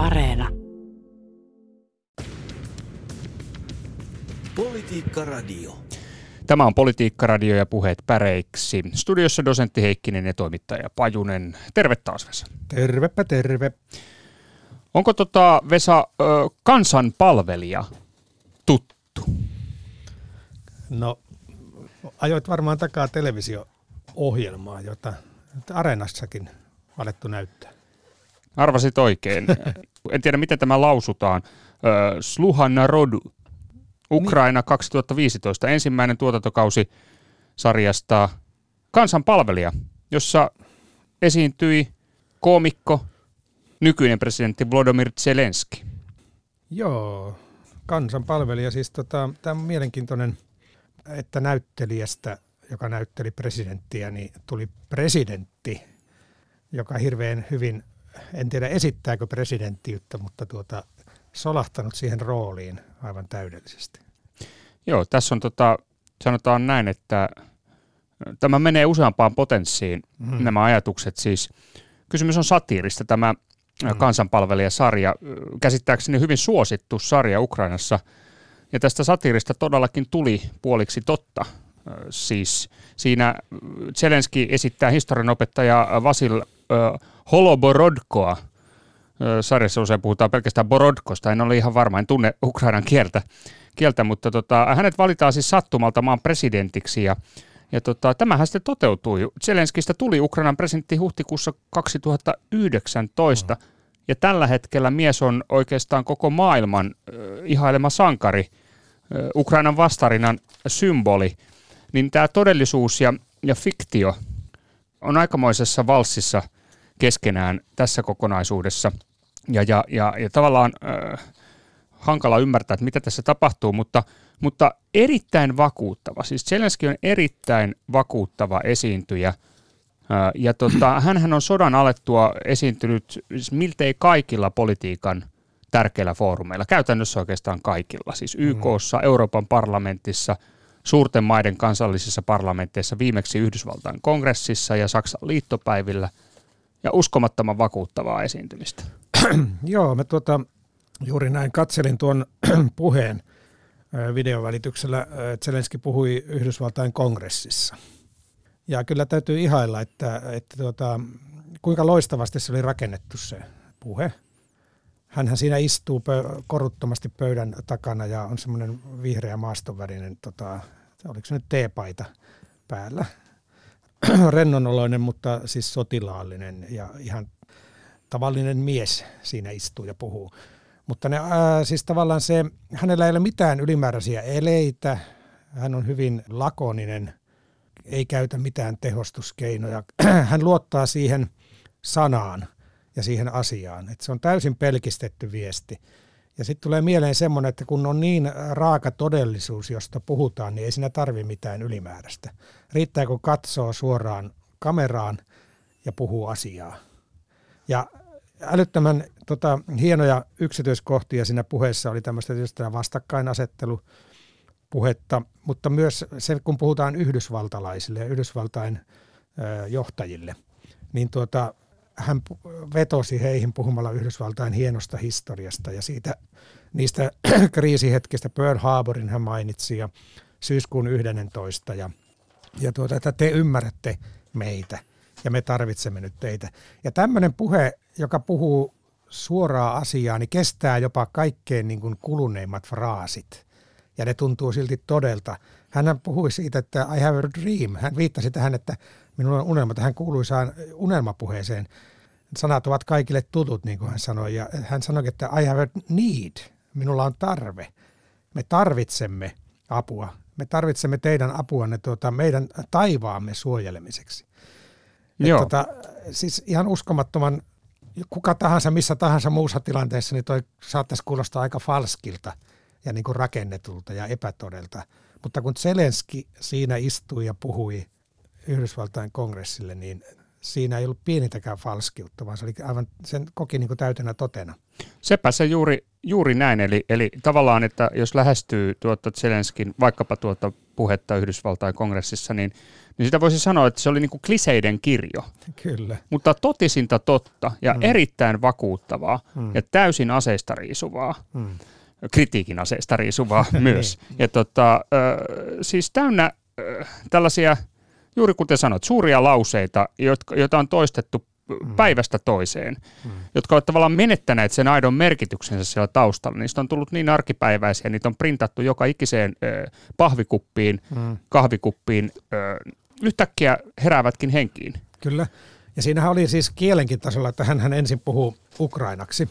Areena. Politiikka Radio. Tämä on Politiikka Radio ja puheet päreiksi. Studiossa dosentti Heikkinen ja toimittaja Pajunen. Terve taas Vesa. Tervepä terve. Onko tota Vesa ö, kansanpalvelija tuttu? No, ajoit varmaan takaa televisio-ohjelmaa, jota Areenassakin alettu näyttää. Arvasit oikein. en tiedä, miten tämä lausutaan. Sluhan Rodu. Ukraina 2015. Ensimmäinen tuotantokausi sarjasta Kansanpalvelija, jossa esiintyi koomikko, nykyinen presidentti Volodymyr Zelensky. Joo, kansanpalvelija. Siis tota, tämä on mielenkiintoinen, että näyttelijästä, joka näytteli presidenttiä, niin tuli presidentti, joka hirveän hyvin, en tiedä esittääkö presidenttiyttä, mutta tuota, solahtanut siihen rooliin aivan täydellisesti. Joo, tässä on tota, sanotaan näin, että tämä menee useampaan potenssiin, mm. nämä ajatukset siis. Kysymys on satiirista, tämä mm. kansanpalvelijasarja, käsittääkseni hyvin suosittu sarja Ukrainassa. Ja tästä satiirista todellakin tuli puoliksi totta. Siis siinä Zelenski esittää historianopettaja Vasil Holoborodkoa. Sarjassa usein puhutaan pelkästään Borodkosta, en ole ihan varma, en tunne Ukrainan kieltä, kieltä mutta tota, hänet valitaan siis sattumalta maan presidentiksi ja ja tota, tämähän sitten toteutui. Zelenskistä tuli Ukrainan presidentti huhtikuussa 2019, mm. ja tällä hetkellä mies on oikeastaan koko maailman äh, ihailema sankari, äh, Ukrainan vastarinan symboli. Niin tämä todellisuus ja, ja fiktio on aikamoisessa valssissa keskenään tässä kokonaisuudessa. Ja, ja, ja, ja tavallaan äh, hankala ymmärtää, että mitä tässä tapahtuu, mutta, mutta erittäin vakuuttava. Siis Zelensky on erittäin vakuuttava esiintyjä. Ja tota, hän on sodan alettua esiintynyt siis miltei kaikilla politiikan tärkeillä foorumeilla, käytännössä oikeastaan kaikilla, siis mm. YKssa, Euroopan parlamentissa, suurten maiden kansallisissa parlamenteissa, viimeksi Yhdysvaltain kongressissa ja Saksan liittopäivillä, ja uskomattoman vakuuttavaa esiintymistä. Joo, me tuota, Juuri näin katselin tuon puheen videovälityksellä. Zelenski puhui Yhdysvaltain kongressissa. Ja kyllä täytyy ihailla, että, että tuota, kuinka loistavasti se oli rakennettu se puhe. Hänhän siinä istuu pö- koruttomasti pöydän takana ja on semmoinen vihreä maastonvärinen, tota, oliko se nyt teepaita päällä. Rennonoloinen, mutta siis sotilaallinen ja ihan tavallinen mies siinä istuu ja puhuu. Mutta ne, ää, siis tavallaan se, hänellä ei ole mitään ylimääräisiä eleitä, hän on hyvin lakoninen, ei käytä mitään tehostuskeinoja. Hän luottaa siihen sanaan ja siihen asiaan. Että se on täysin pelkistetty viesti. Ja sitten tulee mieleen semmoinen, että kun on niin raaka todellisuus, josta puhutaan, niin ei siinä tarvi mitään ylimääräistä. Riittää, kun katsoo suoraan kameraan ja puhuu asiaa. Ja älyttömän tota, hienoja yksityiskohtia siinä puheessa oli tämmöistä tietysti vastakkainasettelu puhetta, mutta myös se, kun puhutaan yhdysvaltalaisille ja Yhdysvaltain ö, johtajille, niin tuota, hän vetosi heihin puhumalla Yhdysvaltain hienosta historiasta ja siitä niistä kriisihetkistä Pearl Harborin hän mainitsi ja syyskuun 11 ja, ja tuota, että te ymmärrätte meitä ja me tarvitsemme nyt teitä. Ja tämmöinen puhe, joka puhuu suoraa asiaa, niin kestää jopa kaikkein niin kuin kuluneimmat fraasit. Ja ne tuntuu silti todelta. Hän puhui siitä, että I have a dream. Hän viittasi tähän, että minulla on unelma. Hän kuuluisaan unelmapuheeseen. Sanat ovat kaikille tutut, niin kuin hän sanoi. Ja hän sanoi, että I have a need. Minulla on tarve. Me tarvitsemme apua. Me tarvitsemme teidän apuanne tuota, meidän taivaamme suojelemiseksi. Joo. Tota, siis ihan uskomattoman, kuka tahansa missä tahansa muussa tilanteessa, niin toi saattaisi kuulostaa aika falskilta ja niin kuin rakennetulta ja epätodelta. Mutta kun Zelenski siinä istui ja puhui Yhdysvaltain kongressille, niin siinä ei ollut pienintäkään falskiutta, vaan se oli aivan sen koki niin kuin täytenä totena. Sepä se juuri, juuri näin, eli, eli tavallaan, että jos lähestyy tuota Zelenskin vaikkapa tuota puhetta Yhdysvaltain kongressissa, niin, niin sitä voisi sanoa, että se oli niin kuin kliseiden kirjo. Kyllä. Mutta totisinta totta ja mm. erittäin vakuuttavaa mm. ja täysin aseista riisuvaa. Mm. Kritiikin aseista riisuvaa myös. niin. Ja tota, äh, siis täynnä äh, tällaisia, juuri kuten sanot, suuria lauseita, jotka, joita on toistettu mm. päivästä toiseen, mm. jotka ovat tavallaan menettäneet sen aidon merkityksensä siellä taustalla. Niistä on tullut niin arkipäiväisiä, niitä on printattu joka ikiseen äh, pahvikuppiin, mm. kahvikuppiin, äh, yhtäkkiä heräävätkin henkiin. Kyllä. Ja siinähän oli siis kielenkin tasolla, että hän ensin puhuu ukrainaksi,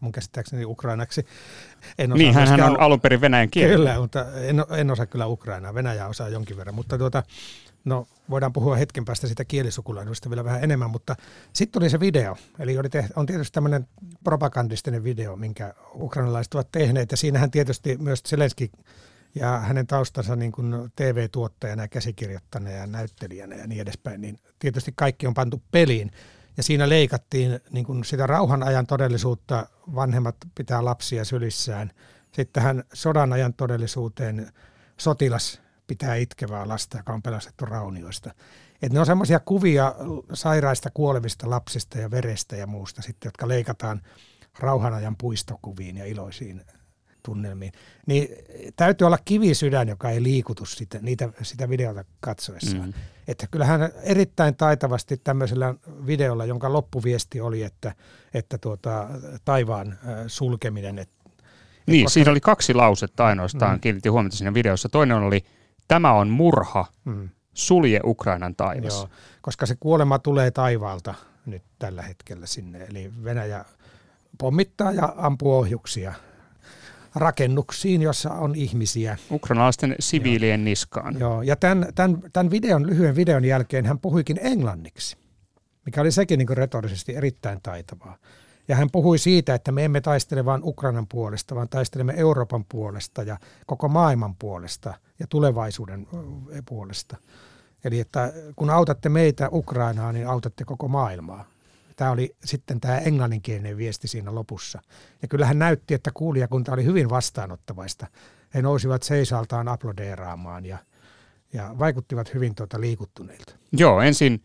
mun käsittääkseni ukrainaksi. En osaa niin, hän on alun perin venäjän kieli. Kyllä, mutta en, en osaa kyllä ukrainaa. Venäjää osaa jonkin verran, mutta tuota, no, voidaan puhua hetken päästä sitä kielisukulaisuudesta vielä vähän enemmän, mutta sitten tuli se video. Eli oli tehty, on tietysti tämmöinen propagandistinen video, minkä ukrainalaiset ovat tehneet, ja siinähän tietysti myös Zelenski ja hänen taustansa niin kuin TV-tuottajana ja käsikirjoittajana ja näyttelijänä ja niin edespäin, niin tietysti kaikki on pantu peliin. Ja siinä leikattiin niin kuin sitä rauhan ajan todellisuutta, vanhemmat pitää lapsia sylissään. Sitten tähän sodan ajan todellisuuteen sotilas pitää itkevää lasta, joka on pelastettu raunioista. Et ne on semmoisia kuvia sairaista kuolevista lapsista ja verestä ja muusta sitten, jotka leikataan rauhanajan puistokuviin ja iloisiin tunnelmiin, niin täytyy olla kivisydän, joka ei liikutu sitä, niitä, sitä videota katsoessaan. Mm. Että kyllähän erittäin taitavasti tämmöisellä videolla, jonka loppuviesti oli, että, että tuota, taivaan sulkeminen. Et, niin, koska... siinä oli kaksi lausetta ainoastaan, mm. kiinnitin huomiota siinä videossa. Toinen oli, tämä on murha, mm. sulje Ukrainan taivas. Joo, koska se kuolema tulee taivaalta nyt tällä hetkellä sinne. Eli Venäjä pommittaa ja ampuu ohjuksia rakennuksiin, jossa on ihmisiä. Ukrainalaisten siviilien Joo. niskaan. Joo, ja tämän, tämän, tämän videon, lyhyen videon jälkeen hän puhuikin englanniksi, mikä oli sekin niin retorisesti erittäin taitavaa. Ja hän puhui siitä, että me emme taistele vain Ukrainan puolesta, vaan taistelemme Euroopan puolesta ja koko maailman puolesta ja tulevaisuuden puolesta. Eli että kun autatte meitä Ukrainaa, niin autatte koko maailmaa. Tämä oli sitten tämä englanninkielinen viesti siinä lopussa. Ja kyllähän näytti, että kuulijakunta oli hyvin vastaanottavaista. He nousivat seisaltaan aplodeeraamaan ja, ja vaikuttivat hyvin tuota liikuttuneilta. Joo, ensin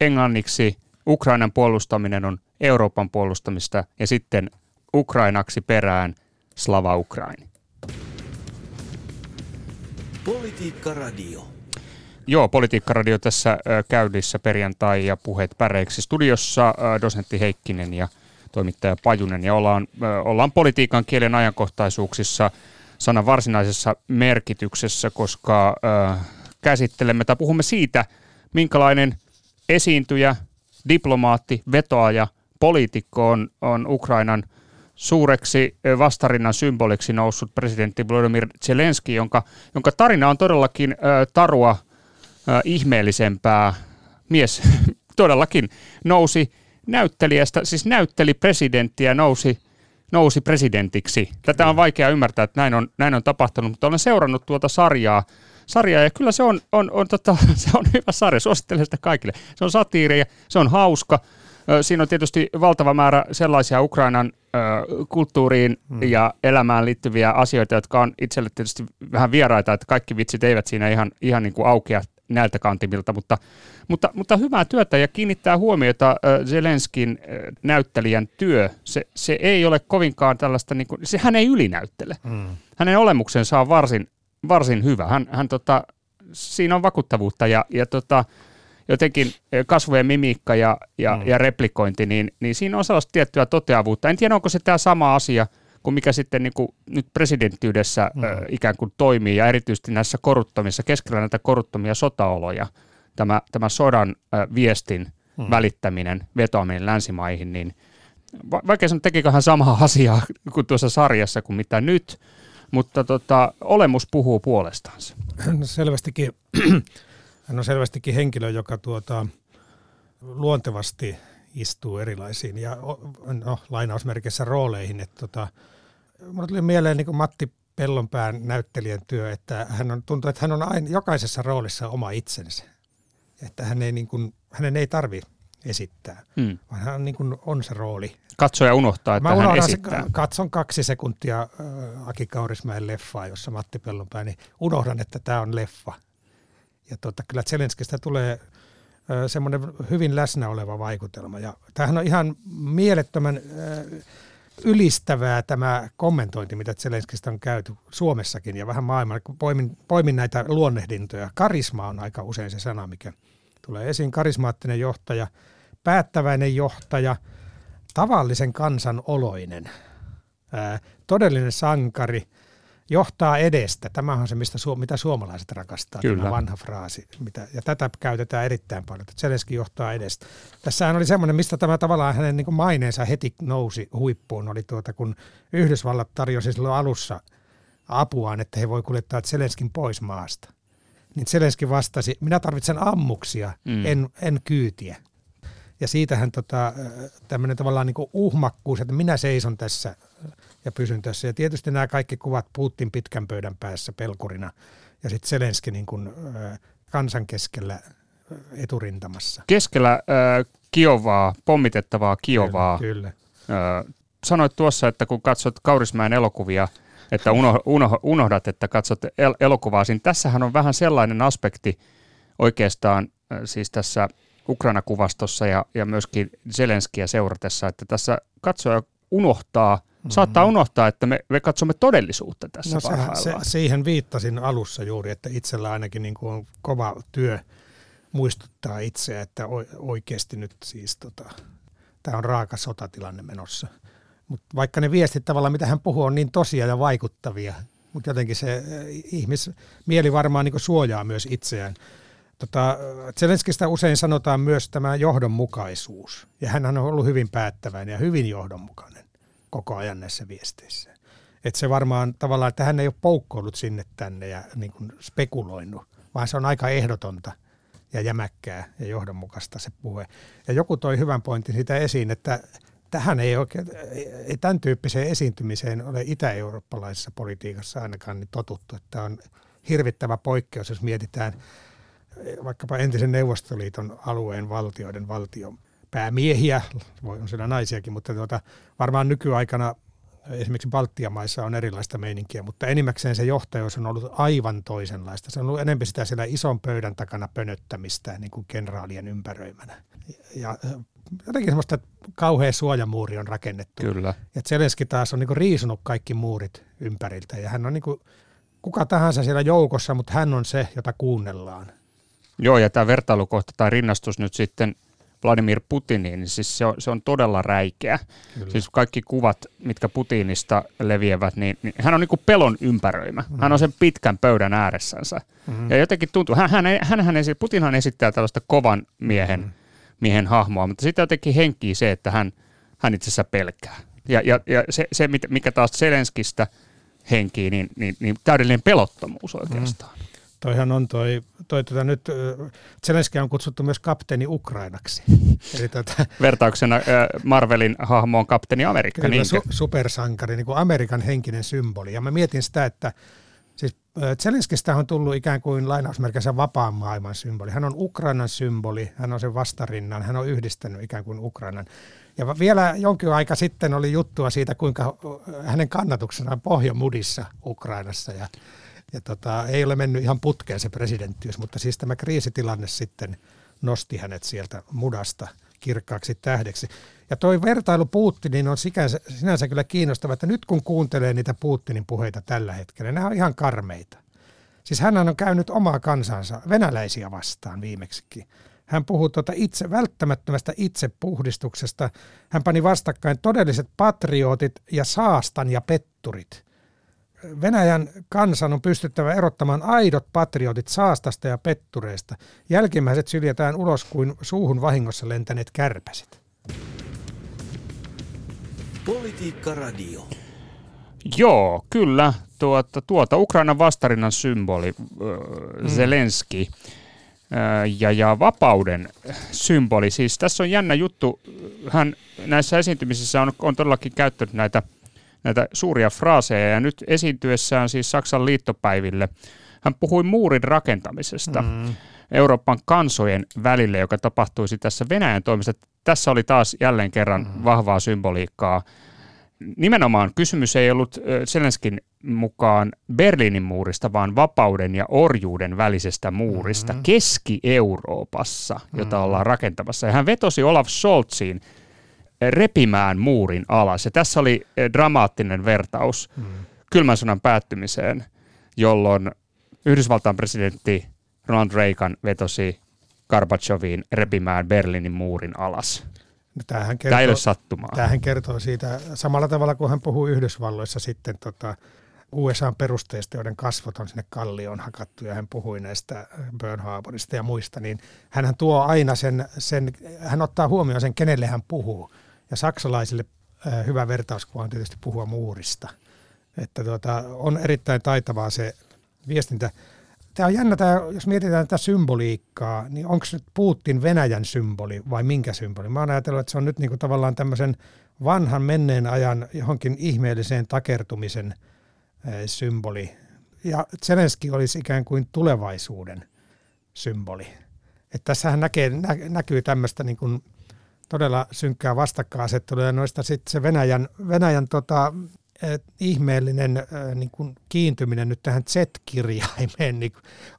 englanniksi Ukrainan puolustaminen on Euroopan puolustamista ja sitten Ukrainaksi perään Slava Ukraini. Politiikka Radio. Joo, Politiikkaradio tässä käynnissä perjantai ja puheet päreiksi. Studiossa dosentti Heikkinen ja toimittaja Pajunen ja ollaan, ollaan politiikan kielen ajankohtaisuuksissa sanan varsinaisessa merkityksessä, koska käsittelemme tai puhumme siitä, minkälainen esiintyjä, diplomaatti, vetoaja, poliitikko on, on Ukrainan suureksi vastarinnan symboliksi noussut presidentti Volodymyr Zelensky, jonka, jonka tarina on todellakin äh, tarua äh, ihmeellisempää. Mies todellakin nousi näyttelijästä, siis näytteli presidenttiä, nousi, nousi presidentiksi. Tätä on vaikea ymmärtää, että näin on, näin on tapahtunut, mutta olen seurannut tuota sarjaa, sarjaa ja kyllä se on, on, on, tota, se on hyvä sarja, suosittelen sitä kaikille. Se on satiiri ja se on hauska. Siinä on tietysti valtava määrä sellaisia Ukrainan kulttuuriin hmm. ja elämään liittyviä asioita, jotka on itselle tietysti vähän vieraita, että kaikki vitsit eivät siinä ihan, ihan niin kuin aukea näiltä kantimilta, mutta, mutta, mutta hyvää työtä ja kiinnittää huomiota Zelenskin näyttelijän työ. Se, se ei ole kovinkaan tällaista, niin kuin, se, hän ei ylinäyttele. Mm. Hänen olemuksensa on varsin, varsin hyvä. Hän, hän tota, siinä on vakuuttavuutta ja, ja tota, jotenkin kasvojen mimiikka ja, ja, mm. ja replikointi, niin, niin siinä on sellaista tiettyä toteavuutta. En tiedä, onko se tämä sama asia – kuin mikä sitten niin kuin nyt presidenttiydessä mm. ö, ikään kuin toimii ja erityisesti näissä koruttomissa, keskellä näitä koruttomia sotaoloja, tämä, tämä sodan ö, viestin mm. välittäminen, vetoaminen länsimaihin, niin va- vaikka sanoa, tekikö hän samaa asiaa kuin tuossa sarjassa kuin mitä nyt, mutta tota, olemus puhuu puolestaansa. No selvästikin, hän on selvästikin henkilö, joka tuota, luontevasti istuu erilaisiin ja no, lainausmerkissä rooleihin. Että tota, mulle tuli mieleen niin Matti Pellonpään näyttelijän työ, että hän on, tuntuu, että hän on aina jokaisessa roolissa oma itsensä. Että hän ei, niin kuin, hänen ei tarvi esittää, mm. vaan hän niin kuin on se rooli. Katsoja unohtaa, että Mä hän esittää. Se, katson kaksi sekuntia äh, Aki Kaurismäen leffaa, jossa Matti Pellonpää, niin unohdan, että tämä on leffa. Ja tota, kyllä Zelenskistä tulee äh, semmoinen hyvin läsnä oleva vaikutelma. Ja tämähän on ihan mielettömän äh, ylistävää tämä kommentointi, mitä Zelenskistä on käyty Suomessakin ja vähän maailmalla, kun poimin, poimin näitä luonnehdintoja. Karisma on aika usein se sana, mikä tulee esiin. Karismaattinen johtaja, päättäväinen johtaja, tavallisen kansan oloinen, ää, todellinen sankari, johtaa edestä. Tämä on se, mistä, mitä suomalaiset rakastaa, Kyllä. tämä vanha fraasi. Mitä, ja tätä käytetään erittäin paljon, että Zelenski johtaa edestä. Tässähän oli semmoinen, mistä tämä tavallaan hänen niin maineensa heti nousi huippuun, oli tuota, kun Yhdysvallat tarjosi silloin alussa apuaan, että he voi kuljettaa Zelenskin pois maasta. Niin Zelenski vastasi, minä tarvitsen ammuksia, mm. en, en kyytiä. Ja siitähän tota, tämmöinen tavallaan niin uhmakkuus, että minä seison tässä ja pysyn tässä. Ja tietysti nämä kaikki kuvat Putin pitkän pöydän päässä pelkurina ja sitten Zelenski niin kuin, kansan keskellä eturintamassa. Keskellä äh, Kiovaa, pommitettavaa Kiovaa. Kyllä. kyllä. Äh, sanoit tuossa, että kun katsot Kaurismäen elokuvia, että uno, uno, unohdat, että katsot el- elokuvaa. Siinä tässähän on vähän sellainen aspekti oikeastaan siis tässä Ukraina-kuvastossa ja, ja myöskin Zelenskiä seuratessa, että tässä katsoja unohtaa Mm-hmm. Saattaa unohtaa, että me, me katsomme todellisuutta tässä no, se, siihen viittasin alussa juuri, että itsellä ainakin niin kuin on kova työ muistuttaa itseä, että oikeasti nyt siis tota, tämä on raaka sotatilanne menossa. Mutta vaikka ne viestit tavallaan, mitä hän puhuu, on niin tosia ja vaikuttavia, mutta jotenkin se eh, ihmismieli varmaan niin suojaa myös itseään. Tota, Zelenskistä usein sanotaan myös tämä johdonmukaisuus, ja hän on ollut hyvin päättäväinen ja hyvin johdonmukainen koko ajan näissä viesteissä. Et se varmaan tavallaan, että hän ei ole poukkoillut sinne tänne ja niin kuin spekuloinut, vaan se on aika ehdotonta ja jämäkkää ja johdonmukaista se puhe. Ja joku toi hyvän pointin siitä esiin, että tähän ei oikein, ei tämän tyyppiseen esiintymiseen ole itä-eurooppalaisessa politiikassa ainakaan niin totuttu, että on hirvittävä poikkeus, jos mietitään vaikkapa entisen Neuvostoliiton alueen valtioiden valtion päämiehiä, voi on siellä naisiakin, mutta tuota, varmaan nykyaikana esimerkiksi Baltian maissa on erilaista meininkiä, mutta enimmäkseen se johtajuus on ollut aivan toisenlaista. Se on ollut enemmän sitä siellä ison pöydän takana pönöttämistä niin kuin kenraalien ympäröimänä. Ja jotenkin semmoista kauhea suojamuuri on rakennettu. Kyllä. Ja Zelenski taas on niin kuin riisunut kaikki muurit ympäriltä ja hän on niin kuin kuka tahansa siellä joukossa, mutta hän on se, jota kuunnellaan. Joo, ja tämä vertailukohta tai rinnastus nyt sitten – Vladimir Putiniin, niin siis se on, se on todella räikeä. Kyllä. Siis kaikki kuvat, mitkä Putinista leviävät, niin, niin hän on niin kuin pelon ympäröimä. Mm. Hän on sen pitkän pöydän ääressänsä. Mm. Ja jotenkin tuntuu, hän, hän, hän, hän esi, Putinhan esittää tällaista kovan miehen, mm. miehen hahmoa, mutta sitten jotenkin henkii se, että hän, hän itse asiassa pelkää. Ja, ja, ja se, se, mikä taas Zelenskistä henkii, niin, niin, niin täydellinen pelottomuus oikeastaan. Mm. Toihan on toi, toi tota nyt, Zelenski on kutsuttu myös kapteeni Ukrainaksi. Eli tota, Vertauksena Marvelin hahmoon kapteeni Amerikka. Kyllä, su- supersankari, niin kuin Amerikan henkinen symboli. Ja mä mietin sitä, että siis Zelenskistä on tullut ikään kuin lainausmerkissä vapaan maailman symboli. Hän on Ukrainan symboli, hän on sen vastarinnan, hän on yhdistänyt ikään kuin Ukrainan. Ja vielä jonkin aika sitten oli juttua siitä, kuinka hänen kannatuksenaan pohjamudissa Ukrainassa. Ja ja tota, ei ole mennyt ihan putkeen se presidenttiys, mutta siis tämä kriisitilanne sitten nosti hänet sieltä mudasta kirkkaaksi tähdeksi. Ja toi vertailu Putinin on sikänsä, sinänsä kyllä kiinnostava, että nyt kun kuuntelee niitä Putinin puheita tällä hetkellä, nämä on ihan karmeita. Siis hän on käynyt omaa kansansa, venäläisiä vastaan viimeksikin. Hän puhuu tuota itse, välttämättömästä itsepuhdistuksesta. Hän pani vastakkain todelliset patriotit ja saastan ja petturit. Venäjän kansan on pystyttävä erottamaan aidot patriotit saastasta ja pettureista. Jälkimmäiset syljetään ulos kuin suuhun vahingossa lentäneet kärpäsit. Politiikka Radio. Joo, kyllä. Tuota, tuota Ukrainan vastarinnan symboli, äh, Zelenski, äh, ja, ja vapauden symboli. Siis tässä on jännä juttu. Hän näissä esiintymisissä on, on todellakin käyttänyt näitä – näitä suuria fraaseja. Ja nyt esiintyessään siis Saksan liittopäiville hän puhui muurin rakentamisesta. Mm. Euroopan kansojen välille, joka tapahtuisi tässä Venäjän toimesta. Tässä oli taas jälleen kerran mm. vahvaa symboliikkaa. Nimenomaan kysymys ei ollut Selenskin mukaan Berliinin muurista, vaan vapauden ja orjuuden välisestä muurista mm-hmm. Keski-Euroopassa, jota mm-hmm. ollaan rakentamassa. Ja hän vetosi Olaf Scholziin repimään muurin alas. Ja tässä oli dramaattinen vertaus mm-hmm. kylmän sodan päättymiseen, jolloin Yhdysvaltain presidentti Ronald Reagan vetosi Gorbachoviin repimään Berliinin muurin alas. No tämähän kertoo, Tämä ei ole sattumaa. Tämähän kertoo siitä samalla tavalla kuin hän puhuu Yhdysvalloissa sitten tota, USAn perusteista, joiden kasvot on sinne kallioon hakattu ja hän puhui näistä Burn Harborista ja muista, niin hän tuo aina sen, sen, hän ottaa huomioon sen, kenelle hän puhuu. Ja saksalaisille äh, hyvä vertauskuva on tietysti puhua muurista. Että tuota, on erittäin taitavaa se viestintä. Tämä on jännä, tämä, jos mietitään tätä symboliikkaa, niin onko nyt Putin Venäjän symboli vai minkä symboli? Mä oon ajatellut, että se on nyt niin kuin tavallaan tämmöisen vanhan menneen ajan johonkin ihmeelliseen takertumisen symboli. Ja Zelenski olisi ikään kuin tulevaisuuden symboli. Että tässähän näkee, nä, näkyy tämmöistä niin kuin todella synkkää vastakkainasettelua ja noista sitten se Venäjän, Venäjän tota, ihmeellinen äh, niin kuin kiintyminen nyt tähän Z-kirjaimeen niin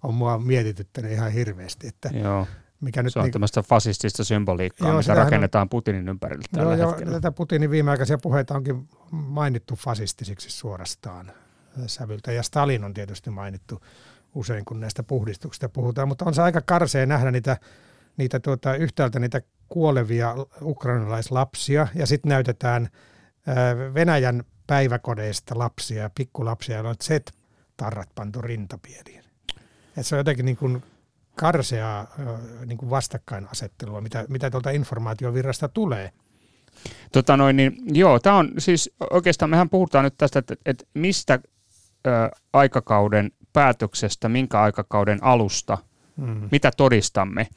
on mua mietityttänyt ihan hirveästi. Että Joo. Mikä nyt se on niin, tämmöistä fasistista symboliikkaa, joo, mitä rakennetaan on, Putinin ympärillä tällä joo, hetkellä. Tätä Putinin viimeaikaisia puheita onkin mainittu fasistisiksi suorastaan sävyltä, ja Stalin on tietysti mainittu usein, kun näistä puhdistuksista puhutaan, mutta on se aika karsea nähdä niitä, niitä tuota, yhtäältä niitä kuolevia ukrainalaislapsia, ja sitten näytetään Venäjän päiväkodeista lapsia ja pikkulapsia, joilla on Z-tarrat pantu rintapieliin. Et se on jotenkin niin kuin karseaa niin kuin vastakkainasettelua, mitä, mitä tuolta informaatiovirrasta tulee. Tota noin, niin, joo, tämä on siis oikeastaan, mehän puhutaan nyt tästä, että, että mistä ö, aikakauden päätöksestä, minkä aikakauden alusta, mm. mitä todistamme.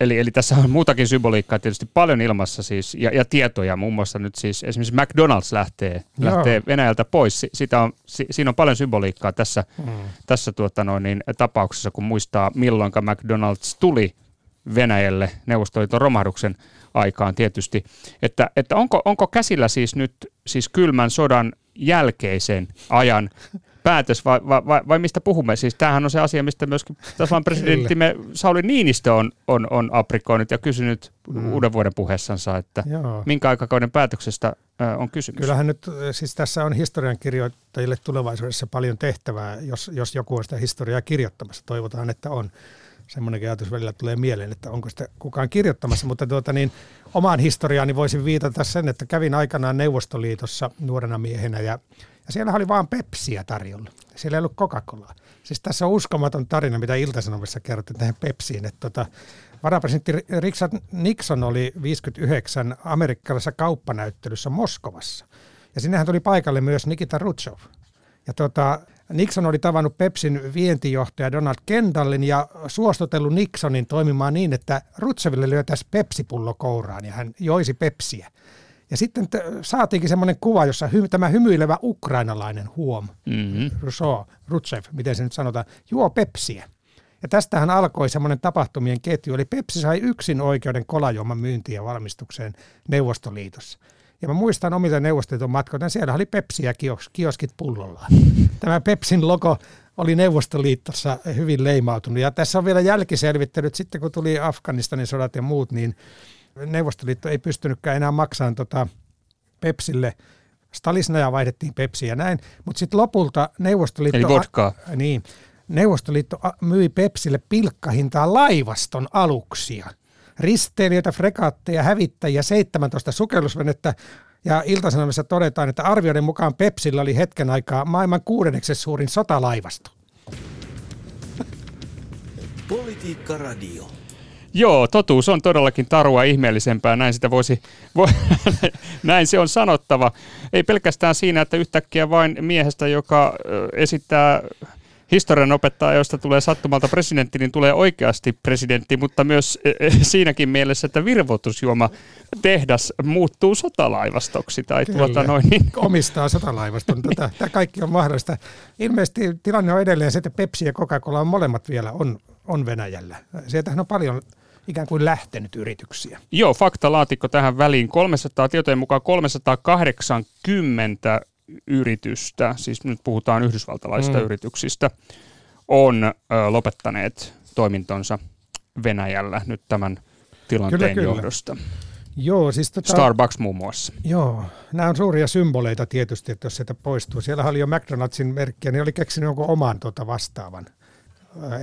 Eli, eli tässä on muutakin symboliikkaa tietysti paljon ilmassa siis, ja, ja tietoja, muun muassa nyt siis esimerkiksi McDonald's lähtee, lähtee Venäjältä pois. Sitä on, si, siinä on paljon symboliikkaa tässä, mm. tässä tuota noin, niin, tapauksessa, kun muistaa milloin McDonald's tuli Venäjälle Neuvostoliiton romahduksen aikaan tietysti. Että, että onko, onko käsillä siis nyt siis kylmän sodan jälkeisen ajan päätös vai, vai, vai, mistä puhumme? Siis tämähän on se asia, mistä myöskin tasavallan presidenttimme Sauli Niinistö on, on, on aprikoinut ja kysynyt mm. uuden vuoden puheessansa, että Joo. minkä aikakauden päätöksestä on kysymys. Kyllähän nyt, siis tässä on historiankirjoittajille tulevaisuudessa paljon tehtävää, jos, jos joku on sitä historiaa kirjoittamassa. Toivotaan, että on. Semmoinenkin ajatus välillä tulee mieleen, että onko sitä kukaan kirjoittamassa, mutta tuota niin, omaan historiaani voisin viitata sen, että kävin aikanaan Neuvostoliitossa nuorena miehenä ja ja siellä oli vaan Pepsiä tarjolla. Siellä ei ollut Coca-Colaa. Siis tässä on uskomaton tarina, mitä Ilta-Sanomissa kerrottiin tähän Pepsiin. Että tota, varapresidentti Richard Nixon oli 59 amerikkalaisessa kauppanäyttelyssä Moskovassa. Ja sinnehän tuli paikalle myös Nikita Rutschov. Ja tota, Nixon oli tavannut Pepsin vientijohtaja Donald Kendallin ja suostutellut Nixonin toimimaan niin, että Rutschoville lyötäisiin Pepsipullo kouraan ja hän joisi Pepsiä. Ja sitten t- saatiinkin semmoinen kuva, jossa hy- tämä hymyilevä ukrainalainen huom, mm-hmm. Rousseau, Rutsev, miten se nyt sanotaan, juo pepsiä. Ja tästähän alkoi semmoinen tapahtumien ketju, eli Pepsi sai yksin oikeuden kolajuoman myyntiin ja valmistukseen Neuvostoliitossa. Ja mä muistan omilta Neuvostoliiton matkoilta, siellä oli Pepsi ja kios, kioskit pullollaan. Tämä Pepsin logo oli Neuvostoliitossa hyvin leimautunut. Ja tässä on vielä jälkiselvittelyt, sitten kun tuli Afganistanin sodat ja muut, niin Neuvostoliitto ei pystynytkään enää maksamaan tota Pepsille Stalisnaja vaihdettiin Pepsiä ja näin, mutta sitten lopulta Neuvostoliitto... Eli vodkaa. A, niin, Neuvostoliitto myi Pepsille pilkkahintaa laivaston aluksia. Risteilijöitä, fregaatteja, hävittäjiä, 17 sukellusvenettä ja Iltasanomissa todetaan, että arvioiden mukaan Pepsillä oli hetken aikaa maailman kuudenneksi suurin sotalaivasto. Politiikka Radio. Joo, totuus on todellakin tarua ihmeellisempää, näin sitä voisi, vo, näin se on sanottava. Ei pelkästään siinä, että yhtäkkiä vain miehestä, joka esittää historian opettaja, josta tulee sattumalta presidentti, niin tulee oikeasti presidentti, mutta myös e, e, siinäkin mielessä, että virvoitusjuoma tehdas muuttuu sotalaivastoksi. Tai tuota noin, niin. Omistaa sotalaivaston. Tätä, tämä kaikki on mahdollista. Ilmeisesti tilanne on edelleen se, että Pepsi ja Coca-Cola on molemmat vielä on, on Venäjällä. Sieltähän on paljon ikään kuin lähtenyt yrityksiä. Joo, faktalaatikko tähän väliin. 300, tietojen mukaan 380 yritystä, siis nyt puhutaan yhdysvaltalaisista mm. yrityksistä, on ö, lopettaneet toimintonsa Venäjällä nyt tämän tilanteen kyllä, kyllä. johdosta. Joo, siis tota, Starbucks muun muassa. Joo, nämä on suuria symboleita tietysti, että jos sieltä poistuu. Siellä oli jo McDonaldsin merkkiä, niin oli keksinyt jonkun oman tuota vastaavan.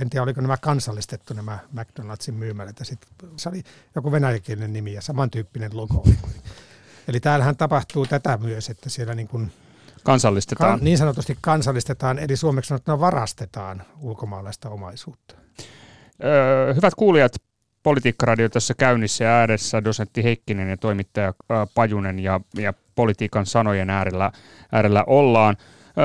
En tiedä, oliko nämä kansallistettu nämä McDonaldsin myymälät. Sitten se oli joku venäjäkielinen nimi ja samantyyppinen logo. Eli täällähän tapahtuu tätä myös, että siellä niin kuin kansallistetaan. Kan, niin sanotusti kansallistetaan, eli suomeksi sanottuna varastetaan ulkomaalaista omaisuutta. Öö, hyvät kuulijat, Politiikkaradio tässä käynnissä ja ääressä dosentti Heikkinen ja toimittaja Pajunen ja, ja politiikan sanojen äärellä, äärellä ollaan.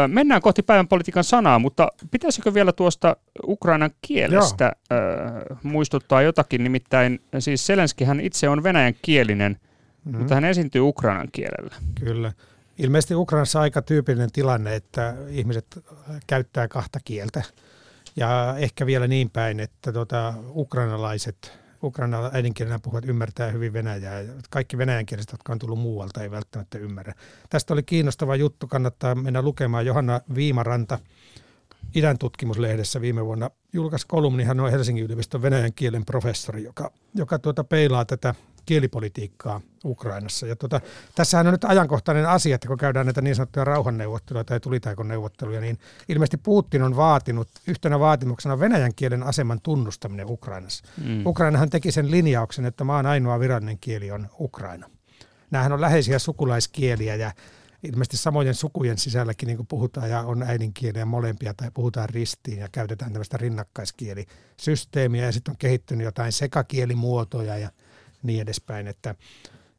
Mennään kohti päivän politiikan sanaa, mutta pitäisikö vielä tuosta ukrainan kielestä Joo. muistuttaa jotakin? Nimittäin siis Selenskihän itse on venäjän kielinen, mm-hmm. mutta hän esiintyy ukrainan kielellä. Kyllä. Ilmeisesti Ukrainassa aika tyypillinen tilanne, että ihmiset käyttää kahta kieltä. Ja ehkä vielä niin päin, että tota, ukrainalaiset, ukrainalla äidinkielenä puhuvat ymmärtää hyvin venäjää. Kaikki venäjänkieliset, jotka on tullut muualta, ei välttämättä ymmärrä. Tästä oli kiinnostava juttu, kannattaa mennä lukemaan. Johanna Viimaranta idän tutkimuslehdessä viime vuonna julkaisi kolumni. Hän on Helsingin yliopiston venäjän kielen professori, joka, joka tuota peilaa tätä kielipolitiikkaa Ukrainassa. Ja tuota, tässähän on nyt ajankohtainen asia, että kun käydään näitä niin sanottuja rauhanneuvotteluja tai tulitaikonneuvotteluja, niin ilmeisesti Putin on vaatinut yhtenä vaatimuksena venäjän kielen aseman tunnustaminen Ukrainassa. Mm. Ukrainahan teki sen linjauksen, että maan ainoa virallinen kieli on Ukraina. Nämähän on läheisiä sukulaiskieliä ja ilmeisesti samojen sukujen sisälläkin niin puhutaan ja on äidinkieliä molempia tai puhutaan ristiin ja käytetään tämmöistä rinnakkaiskielisysteemiä ja sitten on kehittynyt jotain sekakielimuotoja ja – niin edespäin. Että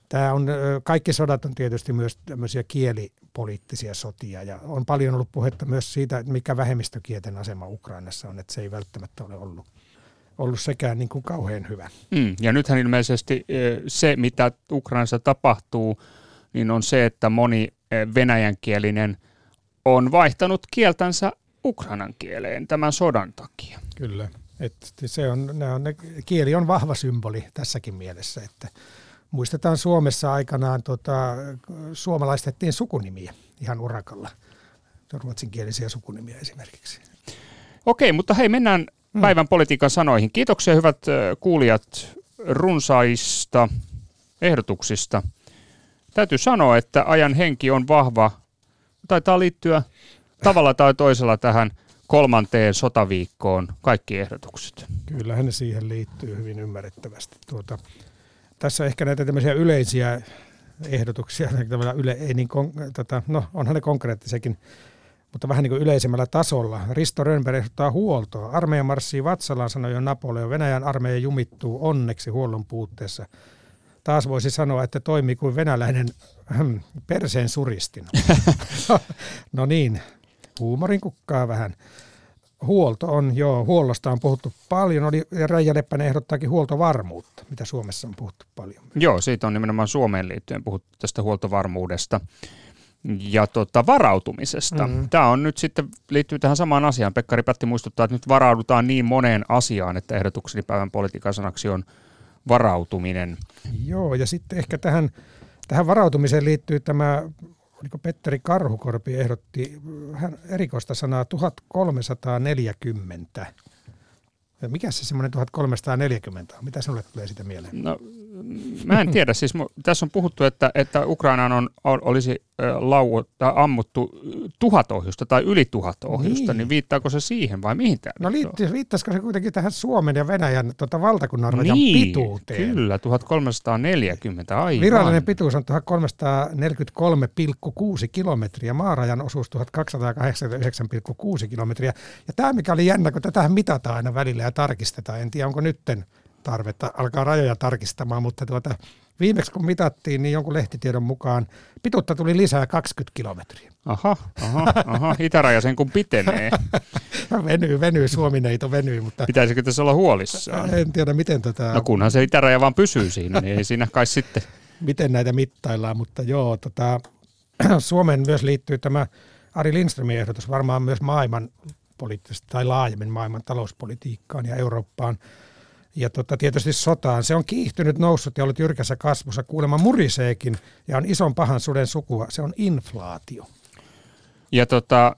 tämä on, kaikki sodat on tietysti myös tämmöisiä kielipoliittisia sotia ja on paljon ollut puhetta myös siitä, että mikä vähemmistökielten asema Ukrainassa on, että se ei välttämättä ole ollut ollut sekään niin kuin kauhean hyvä. Mm, ja nythän ilmeisesti se, mitä Ukrainassa tapahtuu, niin on se, että moni venäjänkielinen on vaihtanut kieltänsä ukrainan kieleen tämän sodan takia. Kyllä. Että se on, ne on, ne, kieli on vahva symboli tässäkin mielessä, että muistetaan Suomessa aikanaan tota, suomalaistettiin sukunimiä ihan urakalla, ruotsinkielisiä sukunimiä esimerkiksi. Okei, mutta hei, mennään mm. päivän politiikan sanoihin. Kiitoksia hyvät kuulijat runsaista ehdotuksista. Täytyy sanoa, että ajan henki on vahva. Taitaa liittyä tavalla tai toisella tähän – kolmanteen sotaviikkoon kaikki ehdotukset. Kyllähän ne siihen liittyy hyvin ymmärrettävästi. Tuota, tässä ehkä näitä tämmöisiä yleisiä ehdotuksia, yle, ei niin tota, no onhan ne konkreettisekin, mutta vähän niin kuin yleisemmällä tasolla. Risto Rönnberg ehdottaa huoltoa. Armeija marssii vatsallaan, sanoi jo Napoleon. Venäjän armeija jumittuu onneksi huollon puutteessa. Taas voisi sanoa, että toimii kuin venäläinen perseen suristina. no niin, huumorin kukkaa vähän. Huolto on, joo, huollosta on puhuttu paljon. Oli, Raija Leppänen ehdottaakin huoltovarmuutta, mitä Suomessa on puhuttu paljon. Joo, siitä on nimenomaan Suomeen liittyen puhuttu tästä huoltovarmuudesta ja tota, varautumisesta. Mm-hmm. Tämä on nyt sitten, liittyy tähän samaan asiaan. Pekkari Pätti muistuttaa, että nyt varaudutaan niin moneen asiaan, että ehdotukseni päivän politiikan sanaksi on varautuminen. Joo, ja sitten ehkä tähän, tähän varautumiseen liittyy tämä oliko Petteri Karhukorpi ehdotti hän erikoista sanaa 1340. Mikä se semmoinen 1340 on? Mitä sinulle tulee sitä mieleen? No, mä en tiedä. Siis tässä on puhuttu, että, että Ukrainaan on, olisi lau, tai ammuttu tuhat ohjusta tai yli tuhat ohjusta, niin, niin viittaako se siihen vai mihin tämä No liittyy, viittaisiko se kuitenkin tähän Suomen ja Venäjän tota, valtakunnan rajan niin, pituuteen? kyllä, 1340, aivan. Virallinen pituus on 1343,6 kilometriä, maarajan osuus 1289,6 kilometriä. Ja tämä mikä oli jännä, kun tätä mitataan aina välillä ja tarkistetaan, en tiedä onko nytten tarvetta alkaa rajoja tarkistamaan, mutta tuota, Viimeksi kun mitattiin, niin jonkun lehtitiedon mukaan pituutta tuli lisää 20 kilometriä. Aha, aha, aha. Itäraja sen kun pitenee. venyy, venyy, Suomineito venyy, mutta... Pitäisikö tässä olla huolissaan? En tiedä, miten tätä... No kunhan se itäraja vaan pysyy siinä, niin ei siinä kai sitten... Miten näitä mittaillaan, mutta joo, tota, Suomen myös liittyy tämä Ari Lindströmin ehdotus varmaan myös maailman poliittisesti tai laajemmin maailman talouspolitiikkaan ja Eurooppaan. Ja tota, tietysti sotaan. Se on kiihtynyt, noussut ja ollut jyrkässä kasvussa. Kuulemma muriseekin ja on ison pahan suden sukua. Se on inflaatio. Ja tota,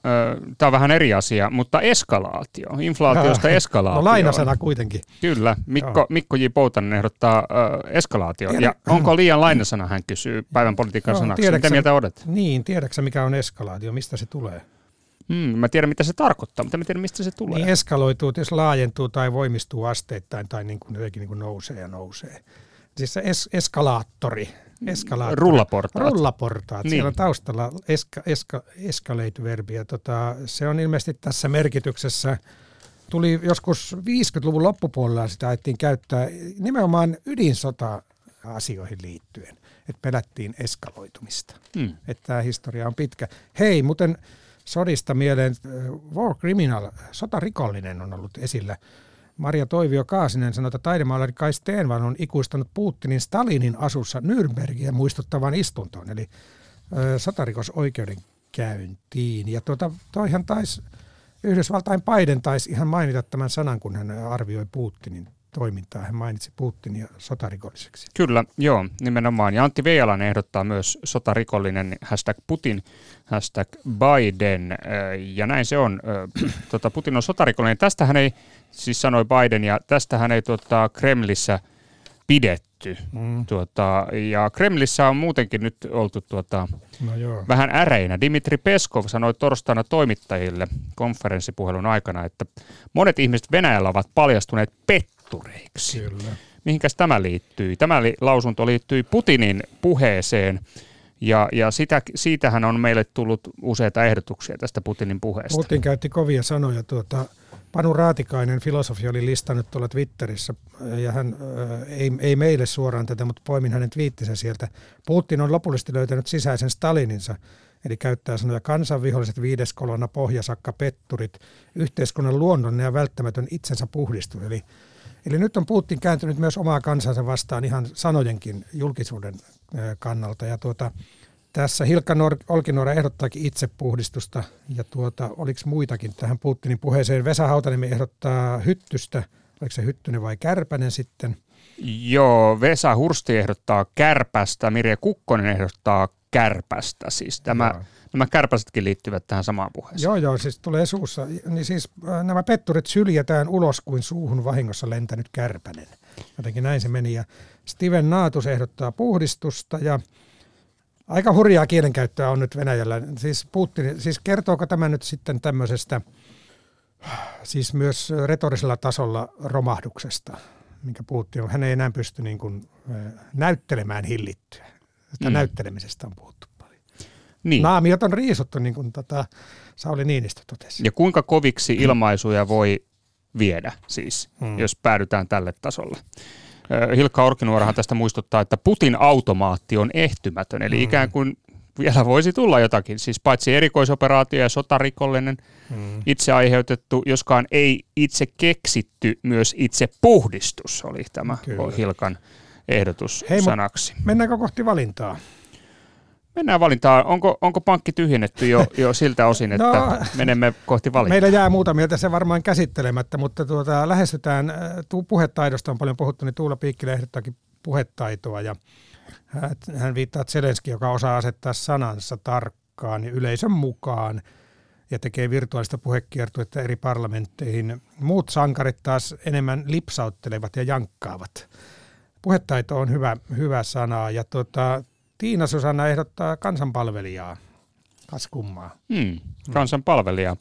tämä on vähän eri asia, mutta eskalaatio, inflaatiosta eskalaatio. No lainasana kuitenkin. Kyllä, Mikko, Mikko J. Poutanen ehdottaa äh, eskalaatio. Ja onko liian lainasana, hän kysyy päivän politiikan no, sanaksi. Mitä mieltä olet? Niin, tiedätkö mikä on eskalaatio, mistä se tulee? Hmm, mä tiedän, mitä se tarkoittaa, mutta mä tiedän, mistä se tulee. Niin eskaloituu, jos laajentuu tai voimistuu asteittain tai niin kuin jotenkin niin kuin nousee ja nousee. Siis se es, eskalaattori, eskalaattori. Rullaportaat. Rullaportaat. Niin. Siellä on taustalla eska, eska, escalate-verbi. Ja tota, se on ilmeisesti tässä merkityksessä, tuli joskus 50-luvun loppupuolella sitä ajettiin käyttää nimenomaan ydinsota-asioihin liittyen. Että pelättiin eskaloitumista. Hmm. Että tämä historia on pitkä. Hei, muuten sodista mieleen War Criminal, sotarikollinen on ollut esillä. Maria Toivio Kaasinen sanoi, että taidemaalari Kai Stenvan on ikuistanut Putinin Stalinin asussa Nürnbergia muistuttavan istuntoon, eli ö, sotarikosoikeudenkäyntiin. Ja tuota, toihan taisi, Yhdysvaltain Biden taisi ihan mainita tämän sanan, kun hän arvioi Putinin toimintaa. Hän mainitsi Putinia sotarikolliseksi. Kyllä, joo, nimenomaan. Ja Antti Veijalan ehdottaa myös sotarikollinen hashtag Putin, hashtag Biden. Ja näin se on. Tota, Putin on sotarikollinen. Tästähän ei, siis sanoi Biden, ja tästähän ei tuota, Kremlissä pidetty. Mm. Tuota, ja Kremlissä on muutenkin nyt oltu tuota, no joo. vähän äreinä. Dimitri Peskov sanoi torstaina toimittajille konferenssipuhelun aikana, että monet ihmiset Venäjällä ovat paljastuneet pet pettureiksi. Kyllä. Mihinkäs tämä liittyy? Tämä li- lausunto liittyy Putinin puheeseen, ja, ja sitä, siitähän on meille tullut useita ehdotuksia tästä Putinin puheesta. Putin käytti kovia sanoja. Tuota, Panu Raatikainen, filosofi, oli listannut tuolla Twitterissä, ja hän äh, ei, ei meille suoraan tätä, mutta poimin hänen twiittinsä sieltä. Putin on lopullisesti löytänyt sisäisen Stalininsa, eli käyttää sanoja kansanviholliset, viideskolonna, pohjasakka, petturit, yhteiskunnan luonnollinen ja välttämätön itsensä puhdistus. Eli Eli nyt on Putin kääntynyt myös omaa kansansa vastaan ihan sanojenkin julkisuuden kannalta. Ja tuota, tässä Hilkka Olkinuora ehdottaakin itsepuhdistusta ja tuota, oliko muitakin tähän Putinin puheeseen. Vesa Hautaniemi ehdottaa hyttystä, oliko se hyttynen vai kärpänen sitten? Joo, Vesa Hursti ehdottaa kärpästä, Mirja Kukkonen ehdottaa kärpästä. Siis tämä, Joo nämä kärpäsetkin liittyvät tähän samaan puheeseen. Joo, joo, siis tulee suussa. Niin siis äh, nämä petturit syljetään ulos kuin suuhun vahingossa lentänyt kärpänen. Jotenkin näin se meni. Ja Steven Naatus ehdottaa puhdistusta ja aika hurjaa kielenkäyttöä on nyt Venäjällä. Siis, Putin, siis kertooko tämä nyt sitten tämmöisestä, siis myös retorisella tasolla romahduksesta, minkä Putin Hän ei enää pysty niin kuin, äh, näyttelemään hillittyä. Sitä mm. näyttelemisestä on puhuttu. Niin. Naamiot on riisuttu, niin kuin tota Sauli Niinistö totesi. Ja kuinka koviksi ilmaisuja voi viedä siis, hmm. jos päädytään tälle tasolle? Hilkka Orkinuorahan tästä muistuttaa, että Putin automaatti on ehtymätön, eli hmm. ikään kuin vielä voisi tulla jotakin, siis paitsi erikoisoperaatio ja sotarikollinen, hmm. itse aiheutettu, joskaan ei itse keksitty, myös itse puhdistus oli tämä Kyllä. Hilkan ehdotus Hei, sanaksi. Mennäänkö kohti valintaa? Mennään valintaan. Onko, onko pankki tyhjennetty jo, jo siltä osin, että no, menemme kohti valintaa? Meillä jää muutamia tässä varmaan käsittelemättä, mutta tuota, lähestytään, äh, puhetaidosta on paljon puhuttu, niin Tuula Piikkilä ehdottaakin puhetaitoa ja hän viittaa Zelenski, joka osaa asettaa sanansa tarkkaan ja yleisön mukaan ja tekee virtuaalista puhekiertuetta eri parlamentteihin. Muut sankarit taas enemmän lipsauttelevat ja jankkaavat. Puhetaito on hyvä, hyvä sana ja tuota, Tiina Susanna ehdottaa kansanpalvelijaa. Kas kummaa. Hmm, kansanpalvelijaa.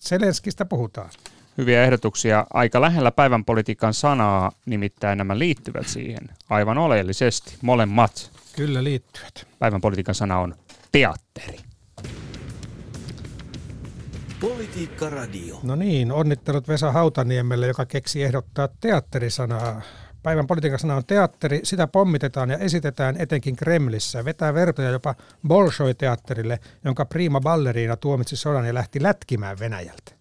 Selenskistä puhutaan. Hyviä ehdotuksia. Aika lähellä päivän politiikan sanaa, nimittäin nämä liittyvät siihen aivan oleellisesti, molemmat. Kyllä liittyvät. Päivän politiikan sana on teatteri. Politiikka Radio. No niin, onnittelut Vesa Hautaniemelle, joka keksi ehdottaa teatterisanaa Päivän politiikan sana on teatteri, sitä pommitetaan ja esitetään etenkin Kremlissä. Vetää vertoja jopa Bolshoi-teatterille, jonka prima balleriina tuomitsi sodan ja lähti lätkimään Venäjältä.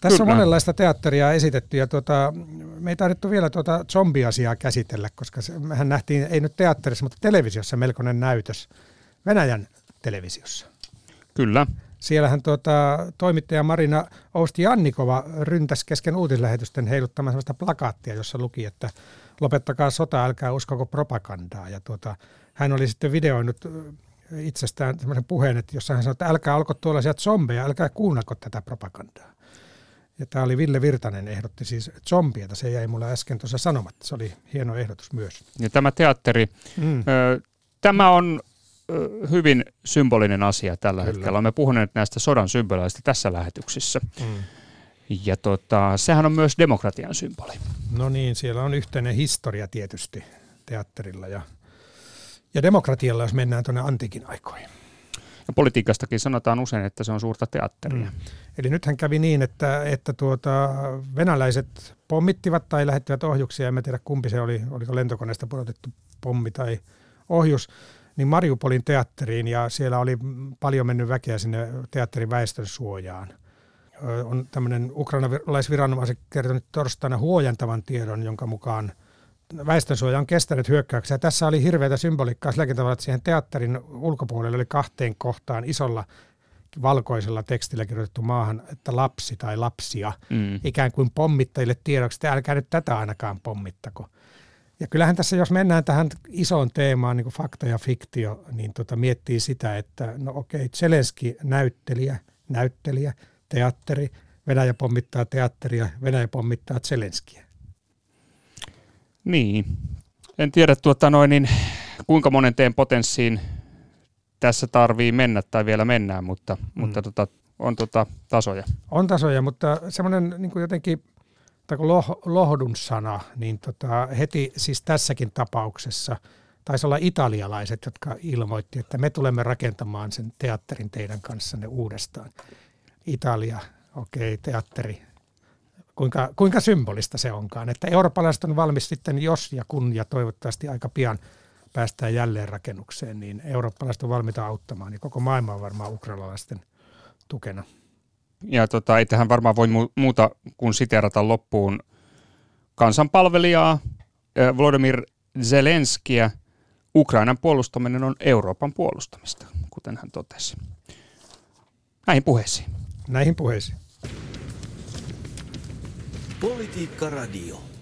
Tässä Kyllä. on monenlaista teatteria esitetty ja tuota, me ei taidettu vielä tuota zombiasiaa käsitellä, koska se, mehän nähtiin, ei nyt teatterissa, mutta televisiossa melkoinen näytös Venäjän televisiossa. Kyllä. Siellähän tuota, toimittaja Marina Ousti-Jannikova ryntäsi kesken uutislähetysten heiluttamaan sellaista plakaattia, jossa luki, että lopettakaa sota, älkää uskoko propagandaa. Ja tuota, hän oli sitten videoinut itsestään sellaisen puheen, että jossa hän sanoi, että älkää alko tuollaisia zombeja, älkää kuunnako tätä propagandaa. Ja tämä oli Ville Virtanen ehdotti siis zombieta, se jäi mulle äsken tuossa sanomatta, se oli hieno ehdotus myös. Ja tämä teatteri, mm. ö, tämä on hyvin symbolinen asia tällä Kyllä. hetkellä. Olemme puhuneet näistä sodan symboleista tässä lähetyksissä. Mm. Ja tota, sehän on myös demokratian symboli. No niin, siellä on yhteinen historia tietysti teatterilla ja, ja demokratialla, jos mennään tuonne antiikin aikoihin. Ja politiikastakin sanotaan usein, että se on suurta teatteria. Mm. Eli nythän kävi niin, että, että tuota, venäläiset pommittivat tai lähettivät ohjuksia, en tiedä kumpi se oli, oliko lentokoneesta pudotettu pommi tai ohjus, niin Mariupolin teatteriin ja siellä oli paljon mennyt väkeä sinne teatterin väestönsuojaan. On tämmöinen ukrainalaisviranomaiset kertonut torstaina huojantavan tiedon, jonka mukaan väestönsuoja on kestänyt hyökkäyksiä. Tässä oli hirveätä symboliikkaa silläkin tavalla, että siihen teatterin ulkopuolelle oli kahteen kohtaan isolla valkoisella tekstillä kirjoitettu maahan, että lapsi tai lapsia, mm. ikään kuin pommittajille tiedoksi, että älkää nyt tätä ainakaan pommittako. Ja kyllähän tässä, jos mennään tähän isoon teemaan, niin kuin fakta ja fiktio, niin tota, miettii sitä, että no okei, Zelenski näyttelijä, näyttelijä, teatteri, Venäjä pommittaa teatteria, Venäjä pommittaa Zelenskiä. Niin, en tiedä tuota noin, niin kuinka monen teen potenssiin tässä tarvii mennä tai vielä mennään, mutta, mm. mutta tota, on tota tasoja. On tasoja, mutta semmoinen niin jotenkin tai loh, lohdun sana, niin tota, heti siis tässäkin tapauksessa taisi olla italialaiset, jotka ilmoitti, että me tulemme rakentamaan sen teatterin teidän kanssanne uudestaan. Italia, okei, okay, teatteri. Kuinka, kuinka symbolista se onkaan, että eurooppalaiset on valmis sitten, jos ja kun ja toivottavasti aika pian päästään jälleen rakennukseen, niin eurooppalaiset on valmiita auttamaan, niin koko maailma on varmaan ukrainalaisten tukena. Ja tota, ei tähän varmaan voi muuta kuin siterata loppuun kansanpalvelijaa Vladimir Zelenskiä. Ukrainan puolustaminen on Euroopan puolustamista, kuten hän totesi. Näihin puheisiin. Näihin puheisiin. Politiikka Radio.